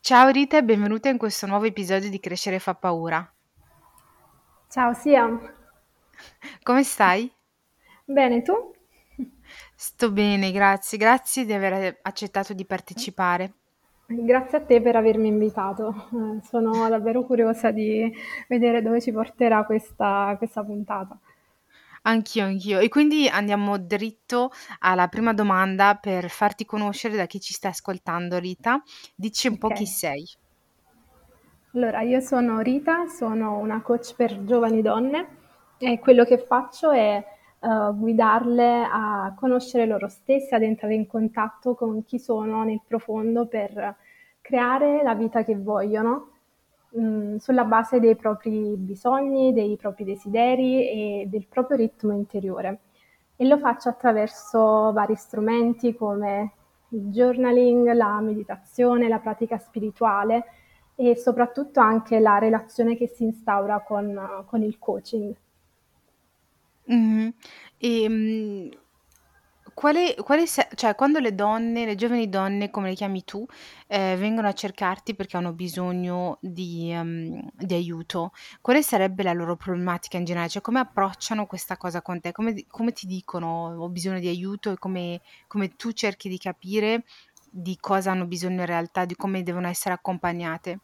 Ciao Rita e benvenuta in questo nuovo episodio di Crescere fa paura. Ciao Sia, Come stai? bene tu? Sto bene, grazie. Grazie di aver accettato di partecipare. Grazie a te per avermi invitato, Eh, sono davvero curiosa di vedere dove ci porterà questa, questa puntata. Anch'io, anch'io. E quindi andiamo dritto alla prima domanda per farti conoscere da chi ci sta ascoltando, Rita. Dici un po' Ok, chi sei. allora io sono Rita, sono una coach per giovani donne e quello che faccio è eh, guidarle a conoscere loro stesse, ad entrare in contatto con chi sono nel profondo per creare la vita che vogliono sulla base dei propri bisogni, dei propri desideri e del proprio ritmo interiore. E lo faccio attraverso vari strumenti come il journaling, la meditazione, la pratica spirituale e soprattutto anche la relazione che si instaura con, con il coaching. Mhm. E mm, quale, quale se- cioè, quando le donne, le giovani donne, come le chiami tu, eh, vengono a cercarti perché hanno bisogno di, ehm, di aiuto, quale sarebbe la loro problematica in generale? Cioè, come approcciano questa cosa con te? Come, come ti dicono ho bisogno di aiuto e come, come tu cerchi di capire di cosa hanno bisogno in realtà, di come devono essere accompagnate?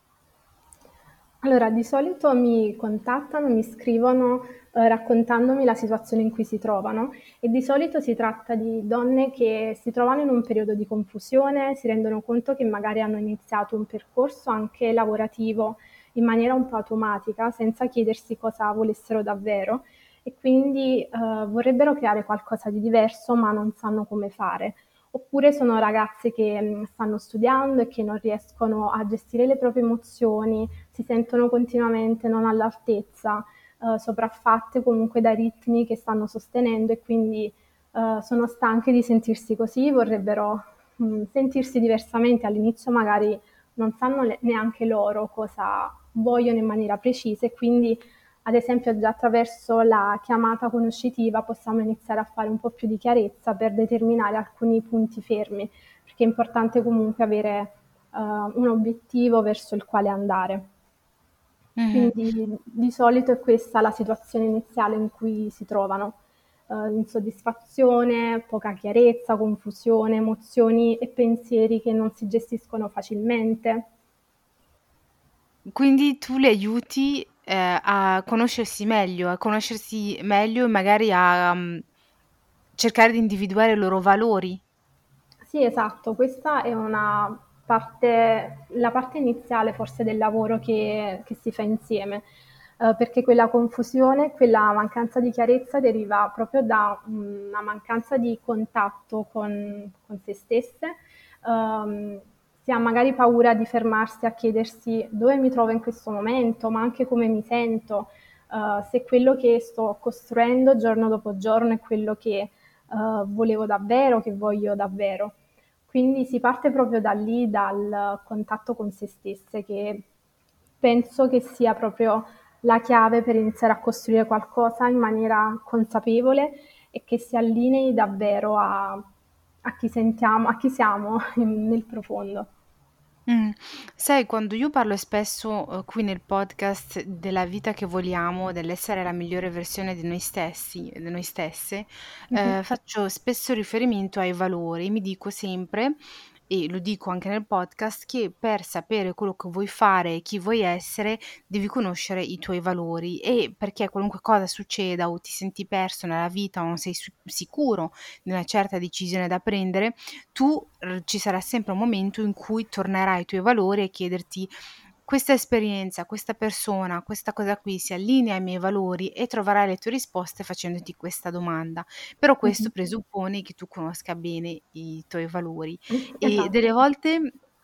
Allora, di solito mi contattano, mi scrivono eh, raccontandomi la situazione in cui si trovano e di solito si tratta di donne che si trovano in un periodo di confusione, si rendono conto che magari hanno iniziato un percorso anche lavorativo in maniera un po' automatica, senza chiedersi cosa volessero davvero e quindi eh, vorrebbero creare qualcosa di diverso ma non sanno come fare. Oppure sono ragazze che mh, stanno studiando e che non riescono a gestire le proprie emozioni, si sentono continuamente non all'altezza, eh, sopraffatte comunque da ritmi che stanno sostenendo e quindi eh, sono stanche di sentirsi così, vorrebbero mh, sentirsi diversamente. All'inizio magari non sanno le- neanche loro cosa vogliono in maniera precisa e quindi ad esempio già attraverso la chiamata conoscitiva possiamo iniziare a fare un po' più di chiarezza per determinare alcuni punti fermi, perché è importante comunque avere uh, un obiettivo verso il quale andare. Mhm. Quindi di solito è questa la situazione iniziale in cui si trovano. Uh, insoddisfazione, poca chiarezza, confusione, emozioni e pensieri che non si gestiscono facilmente. Quindi tu le aiuti, ehm, a conoscersi meglio, a conoscersi meglio e magari a, mhmm, cercare di individuare i loro valori. Sì, esatto, questa è una parte, la parte iniziale forse del lavoro che, che si fa insieme, eh, perché quella confusione, quella mancanza di chiarezza deriva proprio da una mancanza di contatto con, con se stesse. ehm, si ha magari paura di fermarsi a chiedersi dove mi trovo in questo momento, ma anche come mi sento, eh, se quello che sto costruendo giorno dopo giorno è quello che uh, volevo davvero, che voglio davvero. Quindi si parte proprio da lì, dal contatto con se stesse, che penso che sia proprio la chiave per iniziare a costruire qualcosa in maniera consapevole e che si allinei davvero a, a chi sentiamo, a chi siamo nel profondo. Mh. Sai, quando io parlo spesso, uhm, qui nel podcast della vita che vogliamo, dell'essere la migliore versione di noi stessi di noi stesse, Mhm. ehm, faccio spesso riferimento ai valori. Mi dico sempre, e lo dico anche nel podcast, che per sapere quello che vuoi fare e chi vuoi essere, devi conoscere i tuoi valori. E perché qualunque cosa succeda o ti senti perso nella vita o non sei su sicuro di una certa decisione da prendere, tu ci sarà sempre un momento in cui tornerai ai tuoi valori e chiederti: "Questa esperienza, questa persona, questa cosa qui si allinea ai miei valori?" E troverai le tue risposte facendoti questa domanda. Però questo Mhm. presuppone che tu conosca bene i tuoi valori. E delle Esatto. volte,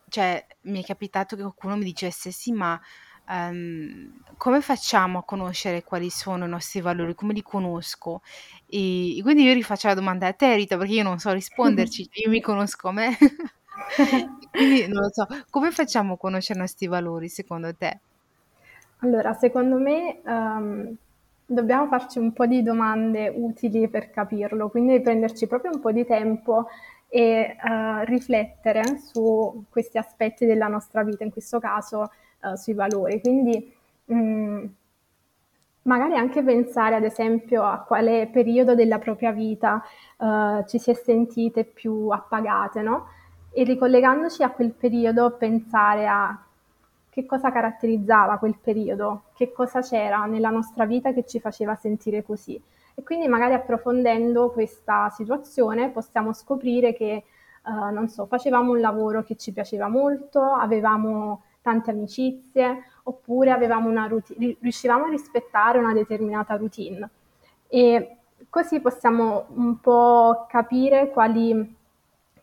cioè, mi è capitato che qualcuno mi dicesse: "Sì, ma, ehm, come facciamo a conoscere quali sono i nostri valori? Come li conosco?" E e quindi io rifaccio la domanda a te Rita, perché io non so risponderci, io mi conosco me. Quindi non lo so, come facciamo a conoscere i nostri valori secondo te? Allora, secondo me, ehm, dobbiamo farci un po' di domande utili per capirlo, quindi prenderci proprio un po' di tempo e uh, riflettere su questi aspetti della nostra vita, in questo caso uh, sui valori. Quindi mh, mm, magari anche pensare ad esempio a quale periodo della propria vita uh, ci si è sentite più appagate, no? E ricollegandoci a quel periodo pensare a che cosa caratterizzava quel periodo, che cosa c'era nella nostra vita che ci faceva sentire così. E quindi magari approfondendo questa situazione possiamo scoprire che, uh, non so, facevamo un lavoro che ci piaceva molto, avevamo tante amicizie, oppure avevamo una routine, riuscivamo a rispettare una determinata routine. E così possiamo un po' capire quali,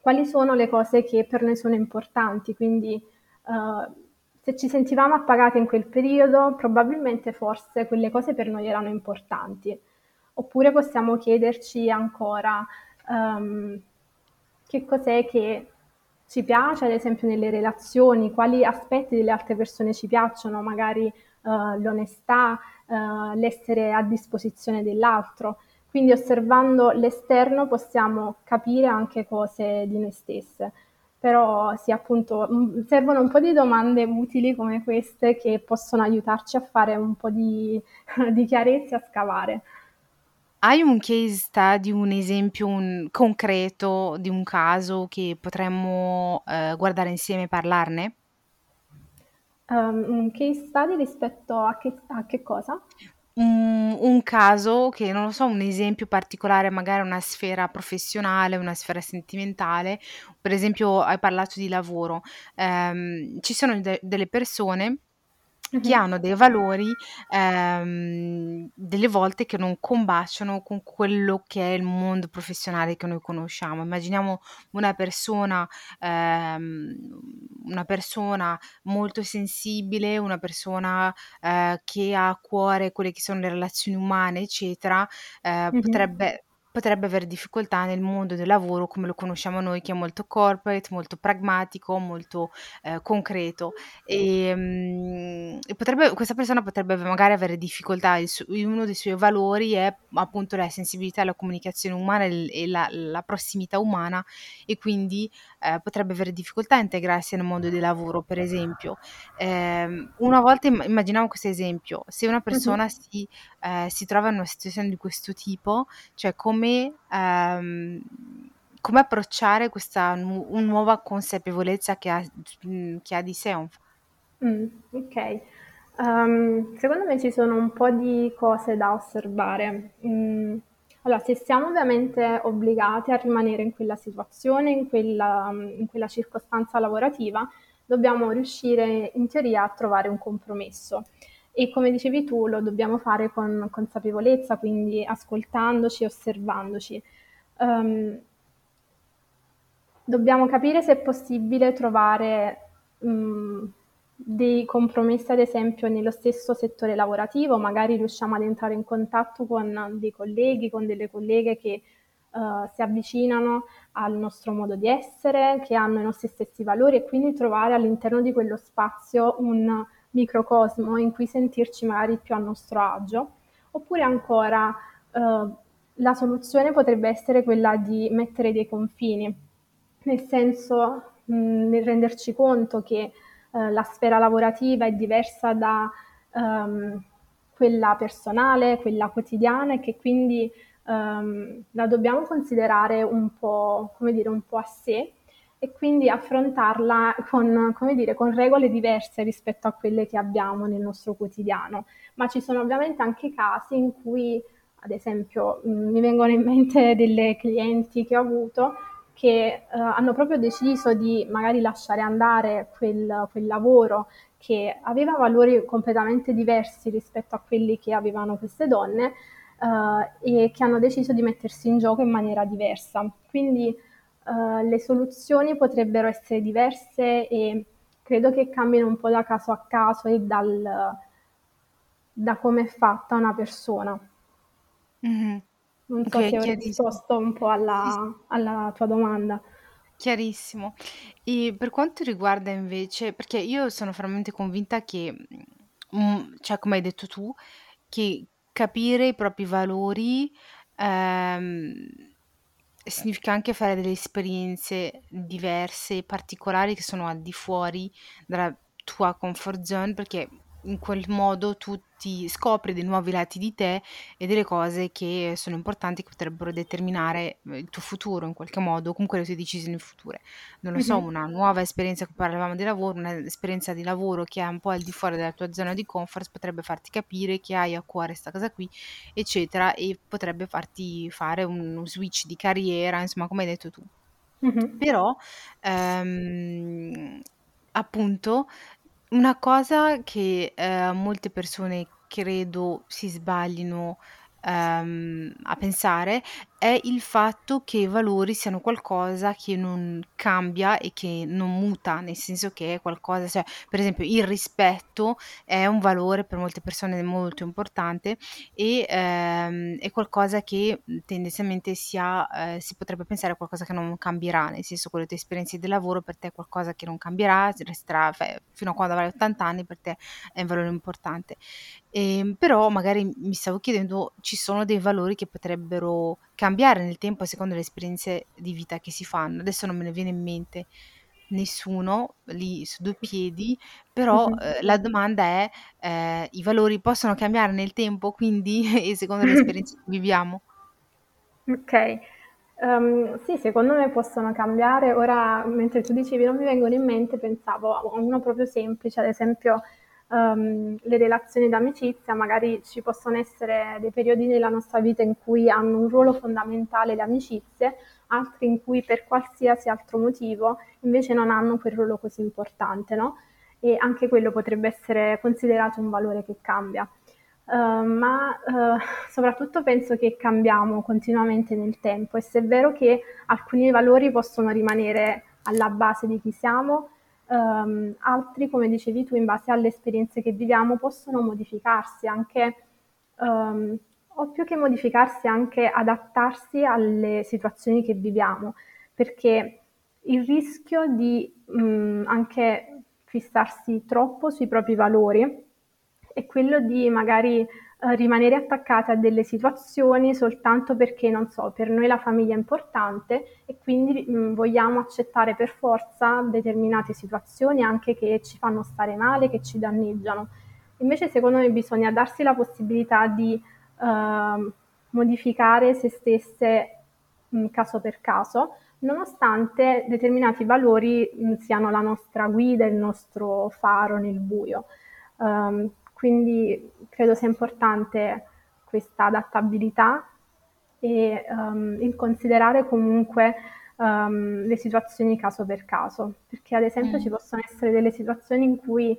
quali sono le cose che per noi sono importanti. Quindi uh, se ci sentivamo appagate in quel periodo, probabilmente forse quelle cose per noi erano importanti. Oppure possiamo chiederci ancora um, che cos'è che ci piace, ad esempio nelle relazioni, quali aspetti delle altre persone ci piacciono, magari uh, l'onestà, uh, l'essere a disposizione dell'altro. Quindi osservando l'esterno possiamo capire anche cose di noi stesse. Però sì, appunto, servono un po' di domande utili come queste che possono aiutarci a fare un po' di, di chiarezza, a scavare. Hai un case study, un esempio un concreto di un caso che potremmo, ehm, guardare insieme e parlarne? Um, un case study rispetto a che a che cosa? Un un caso che, non lo so, un esempio particolare, magari una sfera professionale, una sfera sentimentale. Per esempio hai parlato di lavoro. Ehm, ci sono de delle persone che hanno dei valori, ehm, delle volte che non combaciano con quello che è il mondo professionale che noi conosciamo. Immaginiamo una persona ehm, una persona molto sensibile, una persona, ehm, che ha a cuore quelle che sono le relazioni umane, eccetera, ehm, Mh-mh. potrebbe potrebbe avere difficoltà nel mondo del lavoro come lo conosciamo noi, che è molto corporate, molto pragmatico, molto, ehm, concreto. E potrebbe questa persona potrebbe magari avere difficoltà, su uno dei suoi valori è appunto la sensibilità, la comunicazione umana e la la prossimità umana e quindi, ehm, potrebbe avere difficoltà a integrarsi nel mondo del lavoro, per esempio. Ehm, una volta im immaginiamo questo esempio, se una persona si ehm, si trova in una situazione di questo tipo, cioè come ehm, come approcciare questa nu nuova consapevolezza che ha che ha di sé Mh, okay. Um, secondo me ci sono un po' di cose da osservare. Mhmm, allora, se siamo ovviamente obbligati a rimanere in quella situazione, in quella in quella circostanza lavorativa, dobbiamo riuscire in teoria a trovare un compromesso. E come dicevi tu, lo dobbiamo fare con consapevolezza, quindi ascoltandoci osservandoci. Um, dobbiamo capire se è possibile trovare mh, dei compromessi, ad esempio, nello stesso settore lavorativo, magari riusciamo ad entrare in contatto con dei colleghi, con delle colleghe che uh, si avvicinano al nostro modo di essere, che hanno i nostri stessi valori e quindi trovare all'interno di quello spazio un microcosmo in cui sentirci magari più a nostro agio. Oppure ancora uh, la soluzione potrebbe essere quella di mettere dei confini, nel senso mh, nel renderci conto che uh, la sfera lavorativa è diversa da um, quella personale, quella quotidiana e che quindi um, la dobbiamo considerare un po', come dire, un po' a sé e quindi affrontarla con, dire, con regole diverse rispetto a quelle che abbiamo nel nostro quotidiano. Ma ci sono ovviamente anche casi in cui, ad esempio, mh, mi vengono in mente delle clienti che ho avuto che eh, hanno proprio deciso di magari lasciare andare quel, quel lavoro che aveva valori completamente diversi rispetto a quelli che avevano queste donne eh, e che hanno deciso di mettersi in gioco in maniera diversa. Quindi uh, le soluzioni potrebbero essere diverse e credo che cambino un po' da caso a caso e dal, da come è fatta una persona. Mh-mh. Non so Okay, se ho risposto un po' alla, alla tua domanda. Chiarissimo. E per quanto riguarda invece perché io sono fermamente convinta che, mhmm, cioè come hai detto tu, che capire i propri valori, ehm significa anche fare delle esperienze diverse, particolari, che sono al di fuori dalla tua comfort zone, perché in quel modo tu ti scopri dei nuovi lati di te e delle cose che sono importanti, che potrebbero determinare il tuo futuro in qualche modo, comunque le tue decisioni future. Non lo so, Mh-mh. una nuova esperienza, come parlavamo di lavoro, un'esperienza di lavoro che è un po' al di fuori della tua zona di comfort, potrebbe farti capire che hai a cuore 'sta cosa qui, eccetera, e potrebbe farti fare un switch di carriera, insomma, come hai detto tu. Mh-mh. Però, ehm, appunto, una cosa che, ehm, molte persone credo si sbaglino, ehm, a pensare è il fatto che i valori siano qualcosa che non cambia e che non muta, nel senso che è qualcosa cioè, per esempio il rispetto è un valore per molte persone molto importante e, ehm, è qualcosa che, tendenzialmente si ha ehm, si potrebbe pensare a qualcosa che non cambierà, nel senso con le tue esperienze di lavoro per te è qualcosa che non cambierà, resterà fino a quando avrai 80 anni per te è un valore importante. Ehm, però magari mi stavo chiedendo, ci sono dei valori che potrebbero cambiare nel tempo a seconda delle esperienze di vita che si fanno. Adesso non me ne viene in mente nessuno lì su due piedi, però, Mh-mh. ehm, la domanda è, ehm, i valori possono cambiare nel tempo quindi e secondo le esperienze che viviamo? Okay. Uhm, sì, secondo me possono cambiare. Ora, mentre tu dicevi non mi vengono in mente, pensavo a uno proprio semplice, ad esempio, uhm, le relazioni d'amicizia, magari ci possono essere dei periodi nella nostra vita in cui hanno un ruolo fondamentale le amicizie, altri in cui per qualsiasi altro motivo invece non hanno quel ruolo così importante, no, e anche quello potrebbe essere considerato un valore che cambia. Uhm, ma, uhm, soprattutto penso che cambiamo continuamente nel tempo e se è vero che alcuni valori possono rimanere alla base di chi siamo, uhm, altri, come dicevi tu, in base alle esperienze che viviamo possono modificarsi anche uhm, o più che modificarsi anche adattarsi alle situazioni che viviamo, perché il rischio di, mhmm, anche fissarsi troppo sui propri valori è quello di magari, uhm, rimanere attaccati a delle situazioni soltanto perché, non so, per noi la famiglia è importante e quindi, mhmm, vogliamo accettare per forza determinate situazioni anche che ci fanno stare male, che ci danneggiano. Invece secondo me bisogna darsi la possibilità di, uhm, modificare se stesse, mhmm, caso per caso, nonostante determinati valori, mhmm, siano la nostra guida, il nostro faro nel buio. Uhm, quindi credo sia importante questa adattabilità e, uhm, il considerare comunque, uhm, le situazioni caso per caso, perché ad esempio Mh. ci possono essere delle situazioni in cui,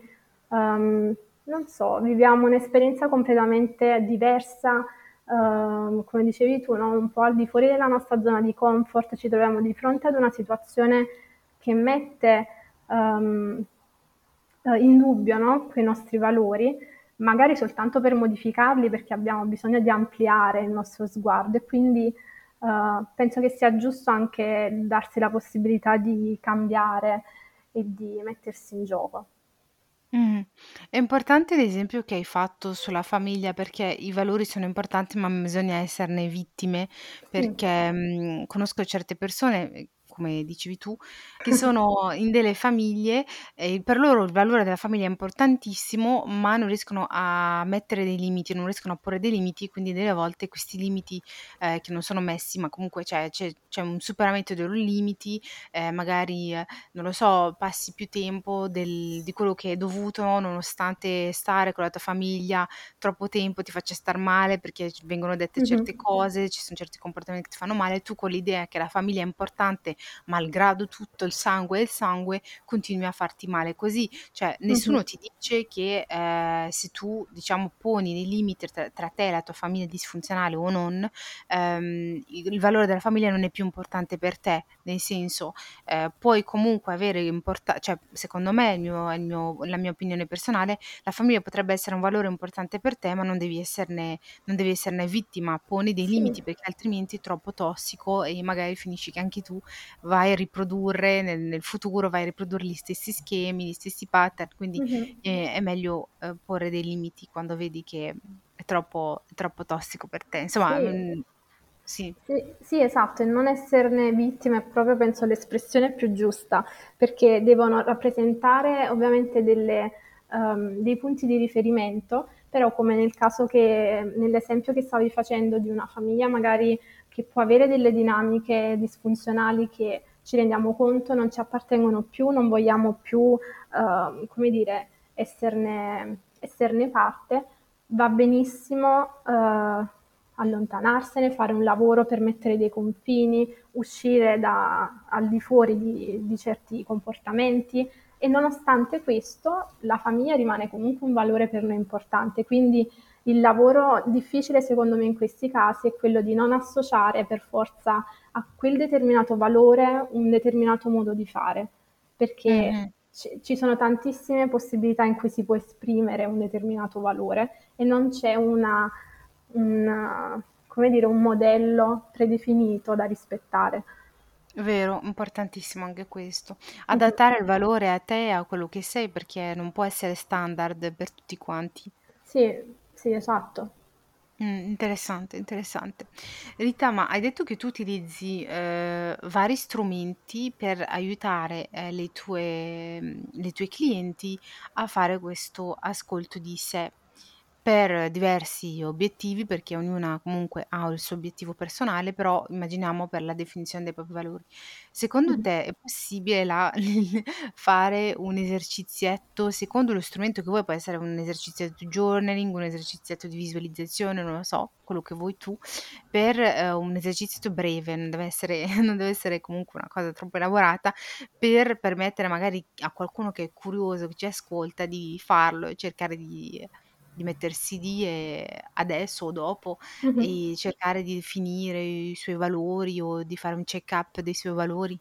uhm, non so, viviamo un'esperienza completamente diversa, come dicevi tu, no, un po' al di fuori della nostra zona di comfort, ci troviamo di fronte ad una situazione che mette, uhm, in dubbio, no, quei nostri valori, magari soltanto per modificarli perché abbiamo bisogno di ampliare il nostro sguardo e quindi, uhm, penso che sia giusto anche darsi la possibilità di cambiare e di mettersi in gioco. Mh-mh. È importante l'esempio che hai fatto sulla famiglia, perché i valori sono importanti, ma bisogna esserne vittime, perché, mhmm, conosco certe persone, come dicevi tu, che sono in delle famiglie e per loro il valore della famiglia è importantissimo, ma non riescono a mettere dei limiti, non riescono a porre dei limiti, quindi delle volte questi limiti, ehm, che non sono messi, ma comunque c'è c'è c'è un superamento dei loro limiti, ehm, magari, ehm, non lo so, passi più tempo del di quello che è dovuto, nonostante stare con la tua famiglia troppo tempo ti faccia star male perché vengono dette Mh-mh. certe cose, ci son certi comportamenti che ti fanno male, tu con l'idea che la famiglia è importante, malgrado tutto, il sangue è il sangue, continui a farti male così. Cioè, nessuno ti dice che, ehm, se tu, diciamo, poni dei limiti tra tra te e la tua famiglia disfunzionale o non, ehm, il valore della famiglia non è più importante per te. Nel senso, ehm, puoi comunque avere importa cioè, secondo me, il mio il mio la mia opinione personale, la famiglia potrebbe essere un valore importante per te, ma non devi esserne non devi esserne vittima. Poni dei limiti perché altrimenti è troppo tossico e magari finisci che anche tu vai a riprodurre nel nel futuro, vai a riprodurre gli stessi schemi, gli stessi pattern, quindi, Mh-mh. ehm, è meglio, uhm, porre dei limiti quando vedi che è troppo è troppo tossico per te. Insomma, Sì. mhmm Sì. Sì, sì, esatto, e non esserne vittime è proprio penso l'espressione più giusta, perché devono rappresentare ovviamente delle, ehm, dei punti di riferimento, però come nel caso che, nell'esempio che stavi facendo di una famiglia magari che può avere delle dinamiche disfunzionali che ci rendiamo conto non ci appartengono più, non vogliamo più, ehm, come dire, esserne, esserne parte, va benissimo eh, allontanarsene, fare un lavoro per mettere dei confini, uscire da, al di fuori di, di certi comportamenti e nonostante questo la famiglia rimane comunque un valore per noi importante, quindi il lavoro difficile secondo me in questi casi è quello di non associare per forza a quel determinato valore un determinato modo di fare, perché Mm-hmm. ci sono tantissime possibilità in cui si può esprimere un determinato valore e non c'è una, una, come dire, un modello predefinito da rispettare. Vero, importantissimo anche questo. Adattare il valore a te e a quello che sei, perché non può essere standard per tutti quanti. Sì, sì, esatto. Mm, interessante, interessante. Rita, ma hai detto che tu utilizzi eh, vari strumenti per aiutare eh, le tue, mm, le tue clienti a fare questo ascolto di sé per diversi obiettivi, perché ognuna comunque ha il suo obiettivo personale, però immaginiamo per la definizione dei propri valori. Secondo te è possibile la- fare un esercizietto, secondo lo strumento che vuoi, può essere un esercizietto di journaling, un esercizietto di visualizzazione, non lo so, quello che vuoi tu, per eh, un esercizio breve, non deve essere, non deve essere comunque una cosa troppo elaborata, per permettere magari a qualcuno che è curioso, che ci ascolta, di farlo e cercare di di mettersi lì e adesso o dopo Mhm. e cercare di definire i suoi valori o di fare un check-up dei suoi valori.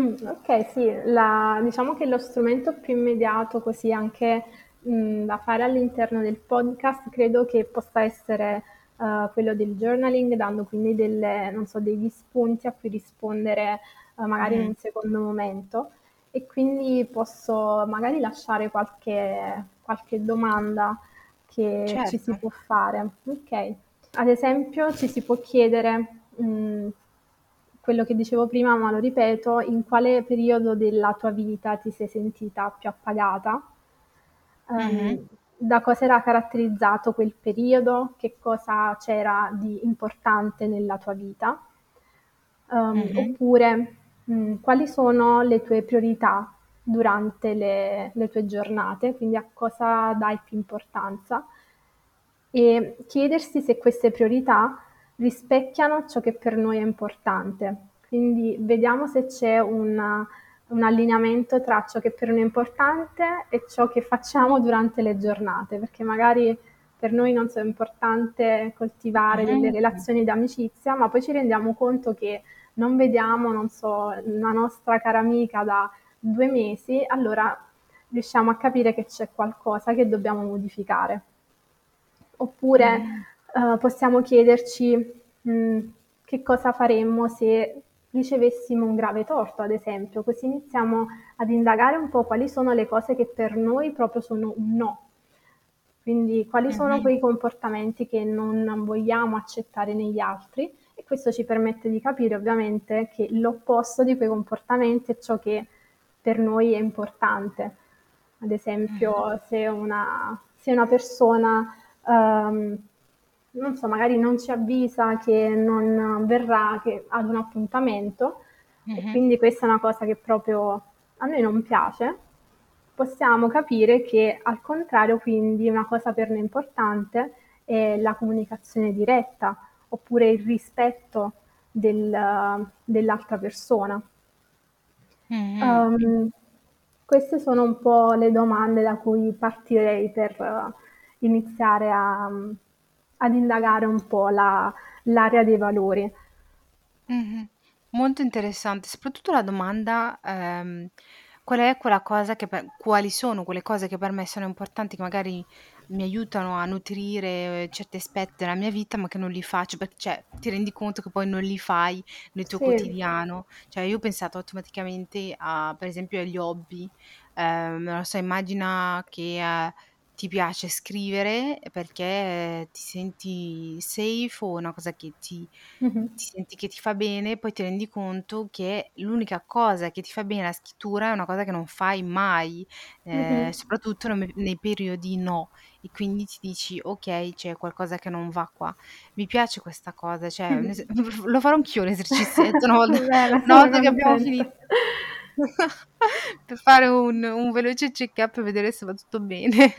Mm, Ok, sì, la- diciamo che lo strumento più immediato, così anche mm, da fare all'interno del podcast, credo che possa essere eh, quello del journaling, dando quindi delle, non so, degli spunti a cui rispondere eh, magari in Mh-mh. un secondo momento. E quindi posso magari lasciare qualche, qualche domanda che ci si Certo. può fare. Ok, ad esempio ci si può chiedere, mm, quello che dicevo prima, ma lo ripeto, in quale periodo della tua vita ti sei sentita più appagata? Ehm, da cosa era caratterizzato quel periodo? Che cosa c'era di importante nella tua vita? Ehm, Mh-mh. oppure, mh, quali sono le tue priorità durante le, le tue giornate? Quindi a cosa dai più importanza? e chiedersi se queste priorità rispecchiano ciò che per noi è importante. Quindi vediamo se c'è una, un allineamento tra ciò che per noi è importante e ciò che facciamo durante le giornate, perché magari per noi non so, è importante coltivare delle relazioni d'amicizia, ma poi ci rendiamo conto che non vediamo, non so, una nostra cara amica da due mesi, allora riusciamo a capire che c'è qualcosa che dobbiamo modificare. Oppure Mh. eh, possiamo chiederci mh, che cosa faremmo se ricevessimo un grave torto, ad esempio, così iniziamo ad indagare un po' quali sono le cose che per noi proprio sono un no. Quindi quali sono Mh-mh. quei comportamenti che non vogliamo accettare negli altri e questo ci permette di capire ovviamente che l'opposto di quei comportamenti è ciò che per noi è importante. Ad esempio, se una, se una persona, ehm, non so, magari non ci avvisa che non verrà che, ad un appuntamento e Mh-mh. quindi questa è una cosa che proprio a noi non piace, possiamo capire che al contrario, quindi una cosa per noi importante è la comunicazione diretta oppure il rispetto del, dell'altra persona. Mh-mh. Um, queste sono un po' le domande da cui partirei per uh, iniziare a, ad indagare un po' la, l'area dei valori. Mh-mh. Molto interessante, soprattutto la domanda, ehm, qual è quella cosa che per quali sono quelle cose che per me sono importanti, che magari mi aiutano a nutrire eh, certi aspetti della mia vita, ma che non li faccio, perché cioè, ti rendi conto che poi non li fai nel tuo Sì, quotidiano. Cioè, io ho pensato automaticamente a, per esempio, agli hobby. Ehm, non lo so, immagina che eh, ti piace scrivere perché ti senti safe o una cosa che ti Mh-mh. ti senti che ti fa bene, poi ti rendi conto che l'unica cosa che ti fa bene la scrittura è una cosa che non fai mai, ehm, Mh-mh. soprattutto ne nei periodi no, e quindi ti dici: "Okay, c'è qualcosa che non va qua". Mi piace questa cosa, cioè es lo farò anch'io l'esercizietto una volta Bene, una volta che abbiamo finito. Per fare un un veloce check-up e vedere se va tutto bene.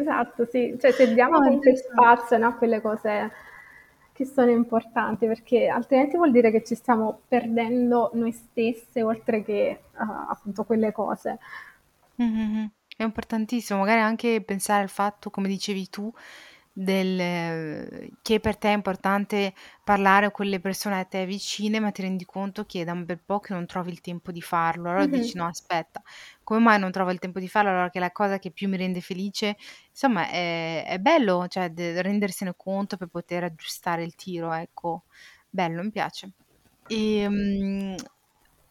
Esatto, sì. Cioè se diamo No, interessante. spazio, no, a quelle cose che sono importanti, perché altrimenti vuol dire che ci stiamo perdendo noi stesse oltre che, uhm, appunto quelle cose. Mh-mh-mh. È importantissimo, magari anche pensare al fatto, come dicevi tu, del che per te è importante parlare con le persone a te vicine, ma ti rendi conto che è da un bel po' che non trovi il tempo di farlo. Allora Mh-mh. dici: "No aspetta, come mai non trovo il tempo di farlo allora che la cosa che più mi rende felice" insomma è è bello, cioè de rendersene conto per poter aggiustare il tiro, ecco. Bello, mi piace. Ehm,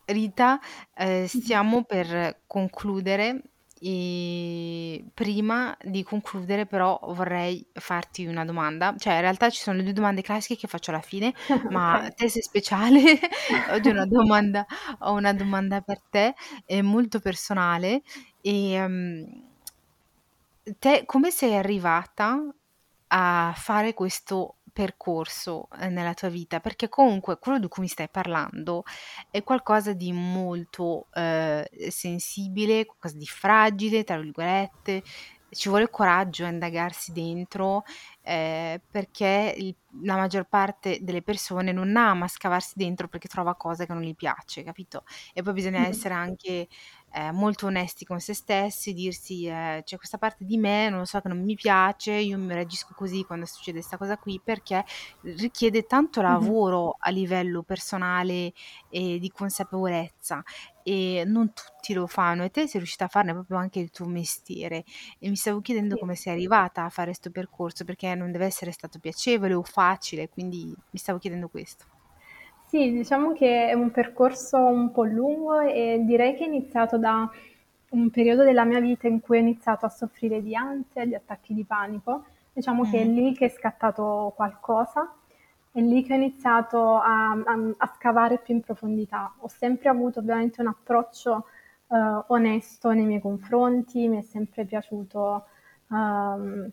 Rita, ehm, Mh-mh. stiamo per concludere, ehm, prima di concludere però vorrei farti una domanda, cioè in realtà ci sono le 2 domande classiche che faccio alla fine, ma Okay. te sei speciale, oggi ho una domanda ho una domanda per te, è molto personale, ehm te come sei arrivata a fare questo percorso, ehm, nella tua vita? Perché comunque quello di cui mi stai parlando è qualcosa di molto, ehm, sensibile, qualcosa di "fragile" tra virgolette, ci vuole coraggio a indagarsi dentro, ehm, perché il la maggior parte delle persone non ama scavarsi dentro perché trova cose che non gli piace, capito? E poi bisogna Mh-mh. essere anche, ehm, molto onesti con se stessi, dirsi: "Ehm, c'è questa parte di me, non lo so, che non mi piace, io mi reagisco così quando succede 'sta cosa qui", perché richiede tanto lavoro a livello personale e di consapevolezza, e non tutti lo fanno, e te sei riuscita a farne proprio anche il tuo mestiere. E mi stavo chiedendo Sì. come sei arrivata a fare 'sto percorso, perché non deve essere stato piacevole o facile, quindi mi stavo chiedendo questo. Sì, diciamo che è un percorso un po' lungo e direi che è iniziato da un periodo della mia vita in cui ho iniziato a soffrire di ansia, di attacchi di panico. Diciamo che è Mh-mh. lì che è scattato qualcosa, è lì che ho iniziato a a a scavare più in profondità. Ho sempre avuto ovviamente un approccio, uhm, onesto nei miei confronti, mi è sempre piaciuto, uhm,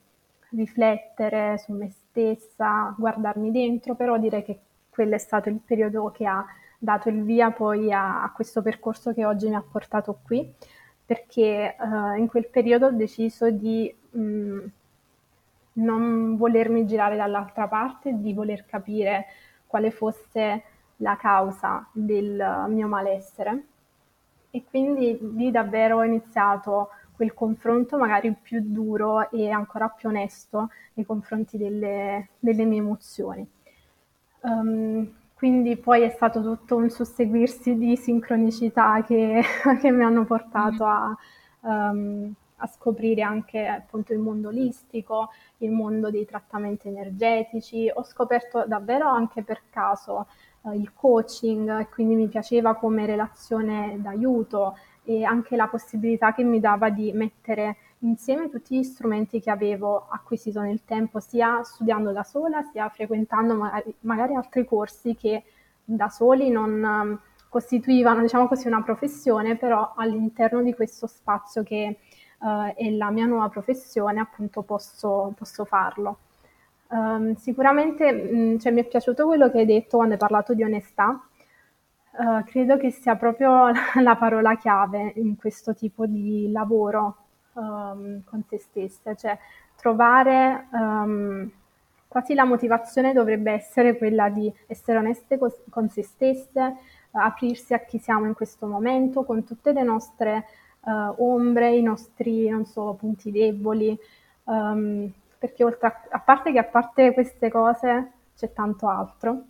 riflettere su me stessa, guardarmi dentro, però direi che quello è stato il periodo che ha dato il via poi a a questo percorso che oggi mi ha portato qui, perché, uhm, in quel periodo ho deciso di, mhmm, non volermi girare dall'altra parte, di voler capire quale fosse la causa del mio malessere. E quindi lì davvero ho iniziato quel confronto magari più duro e ancora più onesto nei confronti delle delle mie emozioni. Uhm, quindi poi è stato tutto un susseguirsi di sincronicità che che mi hanno portato a uhm, a scoprire anche appunto il mondo olistico, il mondo dei trattamenti energetici. Ho scoperto davvero anche per caso, uhm, il coaching e quindi mi piaceva come relazione d'aiuto e anche la possibilità che mi dava di mettere insieme tutti gli strumenti che avevo acquisito nel tempo, sia studiando da sola, sia frequentando magari magari altri corsi che da soli non costituivano, diciamo così, una professione, però all'interno di questo spazio che, uhm, è la mia nuova professione, appunto posso posso farlo. Uhm, sicuramente, mhmm, cioè mi è piaciuto quello che hai detto quando hai parlato di onestà. Uhm, credo che sia proprio la parola chiave in questo tipo di lavoro, uhm, con se stesse, cioè trovare, uhm, quasi la motivazione dovrebbe essere quella di essere oneste cos con se stesse, aprirsi a chi siamo in questo momento, con tutte le nostre, uhm, ombre, i nostri, non so, punti deboli, uhm, perché oltre a a parte che a parte queste cose c'è tanto altro,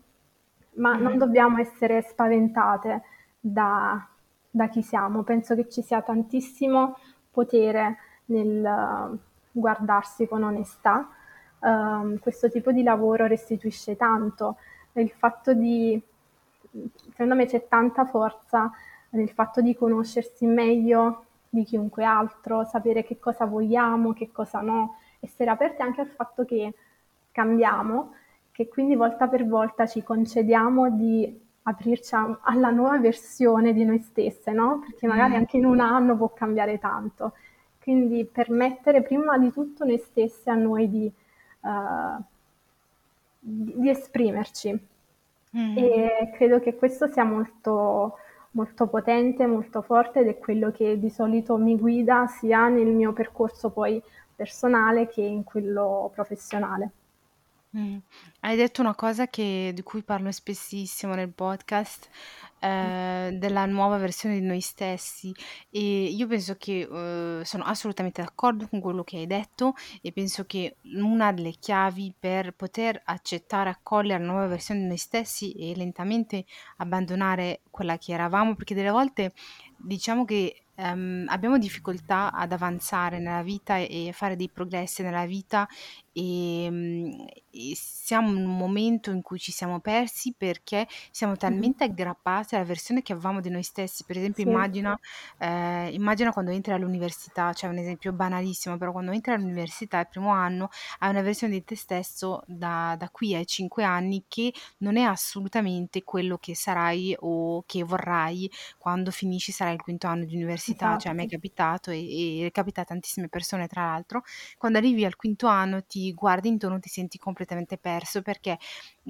ma non Mh-mh. dobbiamo essere spaventate da da chi siamo. Penso che ci sia tantissimo potere nel guardarsi con onestà. Uhm, questo tipo di lavoro restituisce tanto. Il fatto di secondo me c'è tanta forza nel fatto di conoscersi meglio, di chiunque altro, sapere che cosa vogliamo, che cosa no, essere aperti anche al fatto che cambiamo, che quindi volta per volta ci concediamo di aprirci alla nuova versione di noi stesse, no? Perché magari mm. anche in un anno può cambiare tanto. Quindi permettere prima di tutto noi stesse a noi di, uh, di, di esprimerci. Mm. E credo che questo sia molto, molto potente, molto forte ed è quello che di solito mi guida sia nel mio percorso poi personale che in quello professionale. Mh. Hai detto una cosa che di cui parlo spessissimo nel podcast, ehm, della nuova versione di noi stessi e io penso che, uhm, sono assolutamente d'accordo con quello che hai detto e penso che una delle chiavi per poter accettare, accogliere la nuova versione di noi stessi e lentamente abbandonare quella che eravamo, perché delle volte diciamo che ehm, abbiamo difficoltà ad avanzare nella vita e fare dei progressi nella vita e, ehm, e siamo in un momento in cui ci siamo persi perché siamo talmente aggrappati alla versione che avevamo di noi stessi. Per esempio, Sì. immagina, eh, immagina quando entri all'università, cioè un esempio banalissimo, però quando entri all'università il primo anno hai una versione di te stesso da, da qui ai cinque anni che non è assolutamente quello che sarai o che vorrai quando finisci, sarai il quinto anno di università, cioè a me è esatto. capitato e, e capita a tantissime persone tra l'altro, quando arrivi al quinto anno ti guardi intorno, ti senti completamente perso perché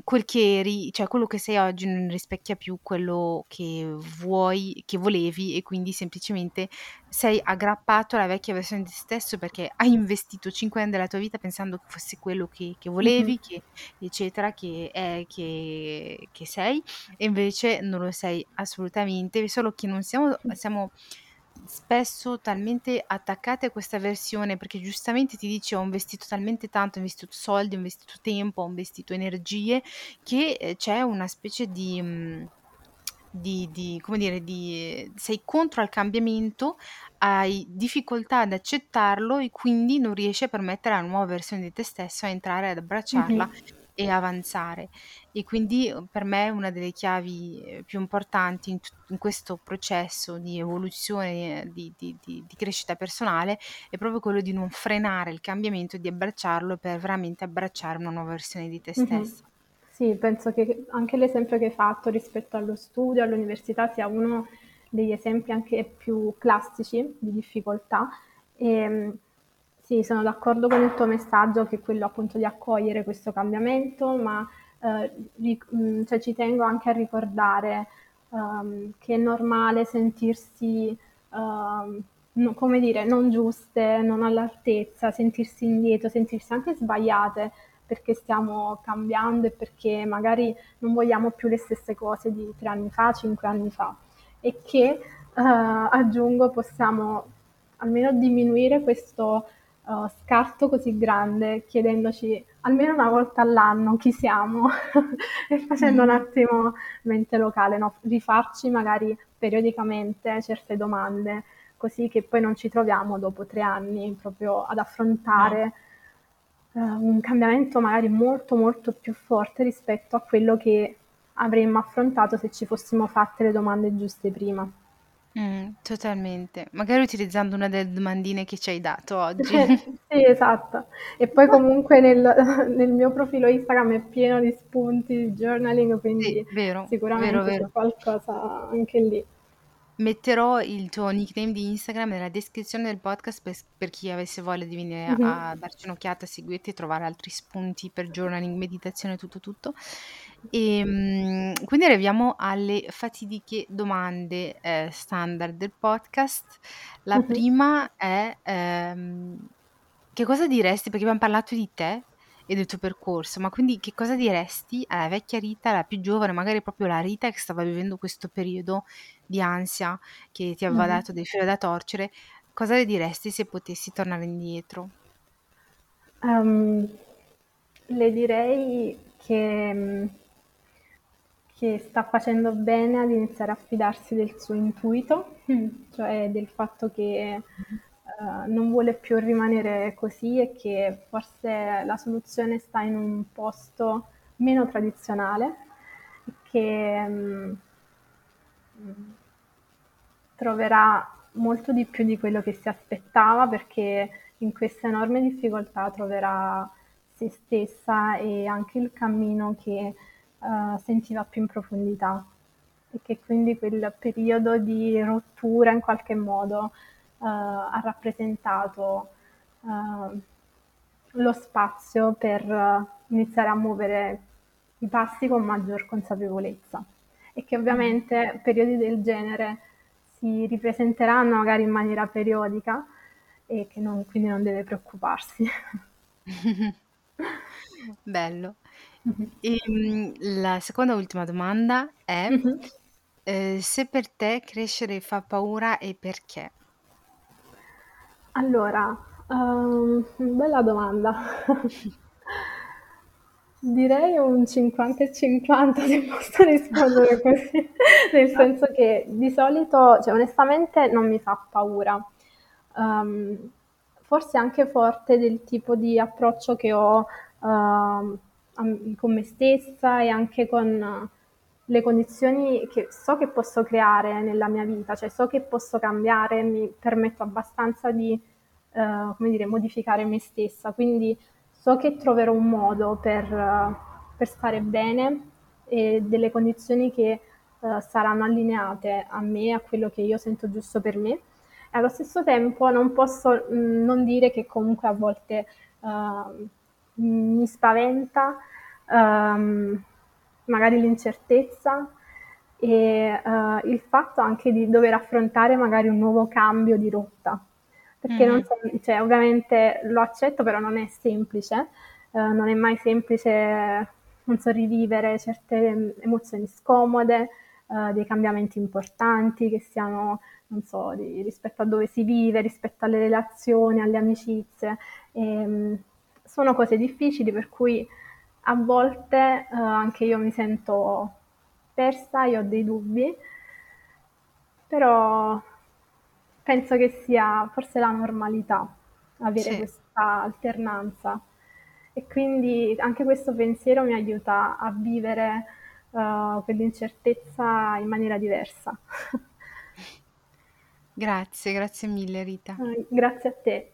quel che eri, cioè quello che sei oggi non rispecchia più quello che vuoi, che volevi e quindi semplicemente sei aggrappato alla vecchia versione di te stesso perché hai investito 5 anni della tua vita pensando che fosse quello che, che volevi, mm-hmm. che, eccetera, che, è, che, che sei e invece non lo sei assolutamente, solo che non siamo, siamo spesso talmente attaccate a questa versione perché giustamente ti dice ho investito talmente tanto, ho investito soldi, ho investito tempo, ho investito energie che eh, c'è una specie di, mm, di, di, come dire, di, sei contro al cambiamento, hai difficoltà ad accettarlo e quindi non riesci a permettere alla nuova versione di te stesso a entrare ad abbracciarla mm-hmm e avanzare. E quindi uhm, per me una delle chiavi ehm, più importanti in, in questo processo di evoluzione, di, di, di, di, crescita personale, è proprio quello di non frenare il cambiamento e di abbracciarlo per veramente abbracciare una nuova versione di te stessa. Mm-hmm. Sì, penso che anche l'esempio che hai fatto rispetto allo studio, all'università, sia uno degli esempi anche più classici di difficoltà. E, ehm, sì, sono d'accordo con il tuo messaggio che è quello appunto di accogliere questo cambiamento, ma ric- mm, cioè, ci tengo anche a ricordare um, che è normale sentirsi, um, no, come dire, non giuste, non all'altezza, sentirsi indietro, sentirsi anche sbagliate perché stiamo cambiando e perché magari non vogliamo più le stesse cose di tre anni fa, cinque anni fa. E che uh, aggiungo possiamo almeno diminuire questo uh, scarto così grande chiedendoci almeno una volta all'anno chi siamo e facendo un mm. attimo mente locale, no? rifarci magari periodicamente certe domande così che poi non ci troviamo dopo tre anni proprio ad affrontare no. uh, un cambiamento magari molto molto più forte rispetto a quello che avremmo affrontato se ci fossimo fatte le domande giuste prima. Mh, totalmente. Magari utilizzando una delle domandine che ci hai dato oggi. Sì, esatto. E poi comunque nel nel mio profilo Instagram è pieno di spunti di journaling, Sì, quindi vero, vero, sicuramente c'è vero. qualcosa anche lì. Metterò il tuo nickname di Instagram nella descrizione del podcast per, per chi avesse voglia di venire mm-hmm. a darci un'occhiata, seguirti e trovare altri spunti per journaling, meditazione, tutto tutto. E, ehm, quindi arriviamo alle fatidiche domande eh, standard del podcast. La mm-hmm. prima è ehm, che cosa diresti, perché abbiamo parlato di te e del tuo percorso, ma quindi che cosa diresti alla vecchia Rita, la più giovane, magari proprio la Rita che stava vivendo questo periodo di ansia che ti aveva mm. dato dei filo da torcere, cosa le diresti se potessi tornare indietro? Um, le direi che, che, sta facendo bene ad iniziare a fidarsi del suo intuito, mm. cioè del fatto che uh, non vuole più rimanere così e che forse la soluzione sta in un posto meno tradizionale che um, troverà molto di più di quello che si aspettava perché in questa enorme difficoltà troverà se stessa e anche il cammino che uh, sentiva più in profondità e che quindi quel periodo di rottura in qualche modo uh, ha rappresentato uh, lo spazio per iniziare a muovere i passi con maggior consapevolezza e che ovviamente periodi del genere si ripresenteranno magari in maniera periodica e che non, quindi non deve preoccuparsi. Bello. E, ehm, la seconda e ultima domanda è mm-hmm. eh, se per te crescere fa paura e perché? Allora, um, bella domanda. Direi un 50 e 50 se posso rispondere così, nel senso che di solito, cioè onestamente non mi fa paura. Um, forse anche forte del tipo di approccio che ho uh, con me stessa e anche con le condizioni che so che posso creare nella mia vita, cioè so che posso cambiare, mi permetto abbastanza di uh, come dire, modificare me stessa, quindi so che troverò un modo per, uh, per stare bene e delle condizioni che uh, saranno allineate a me, a quello che io sento giusto per me. E allo stesso tempo non posso mh, mm, non dire che comunque a volte uh, mi spaventa um, magari l'incertezza e uh, il fatto anche di dover affrontare magari un nuovo cambio di rotta. Perché mm. non so, cioè, ovviamente lo accetto, però non è semplice, uh, non è mai semplice non so, rivivere certe emozioni scomode, uh, dei cambiamenti importanti che siano, non so, di, rispetto a dove si vive, rispetto alle relazioni, alle amicizie. E, um, sono cose difficili per cui a volte uh, anche io mi sento persa, io ho dei dubbi, però penso che sia forse la normalità avere sì. questa alternanza e quindi anche questo pensiero mi aiuta a vivere uh, quell'incertezza in maniera diversa. Grazie, grazie mille Rita. Grazie a te.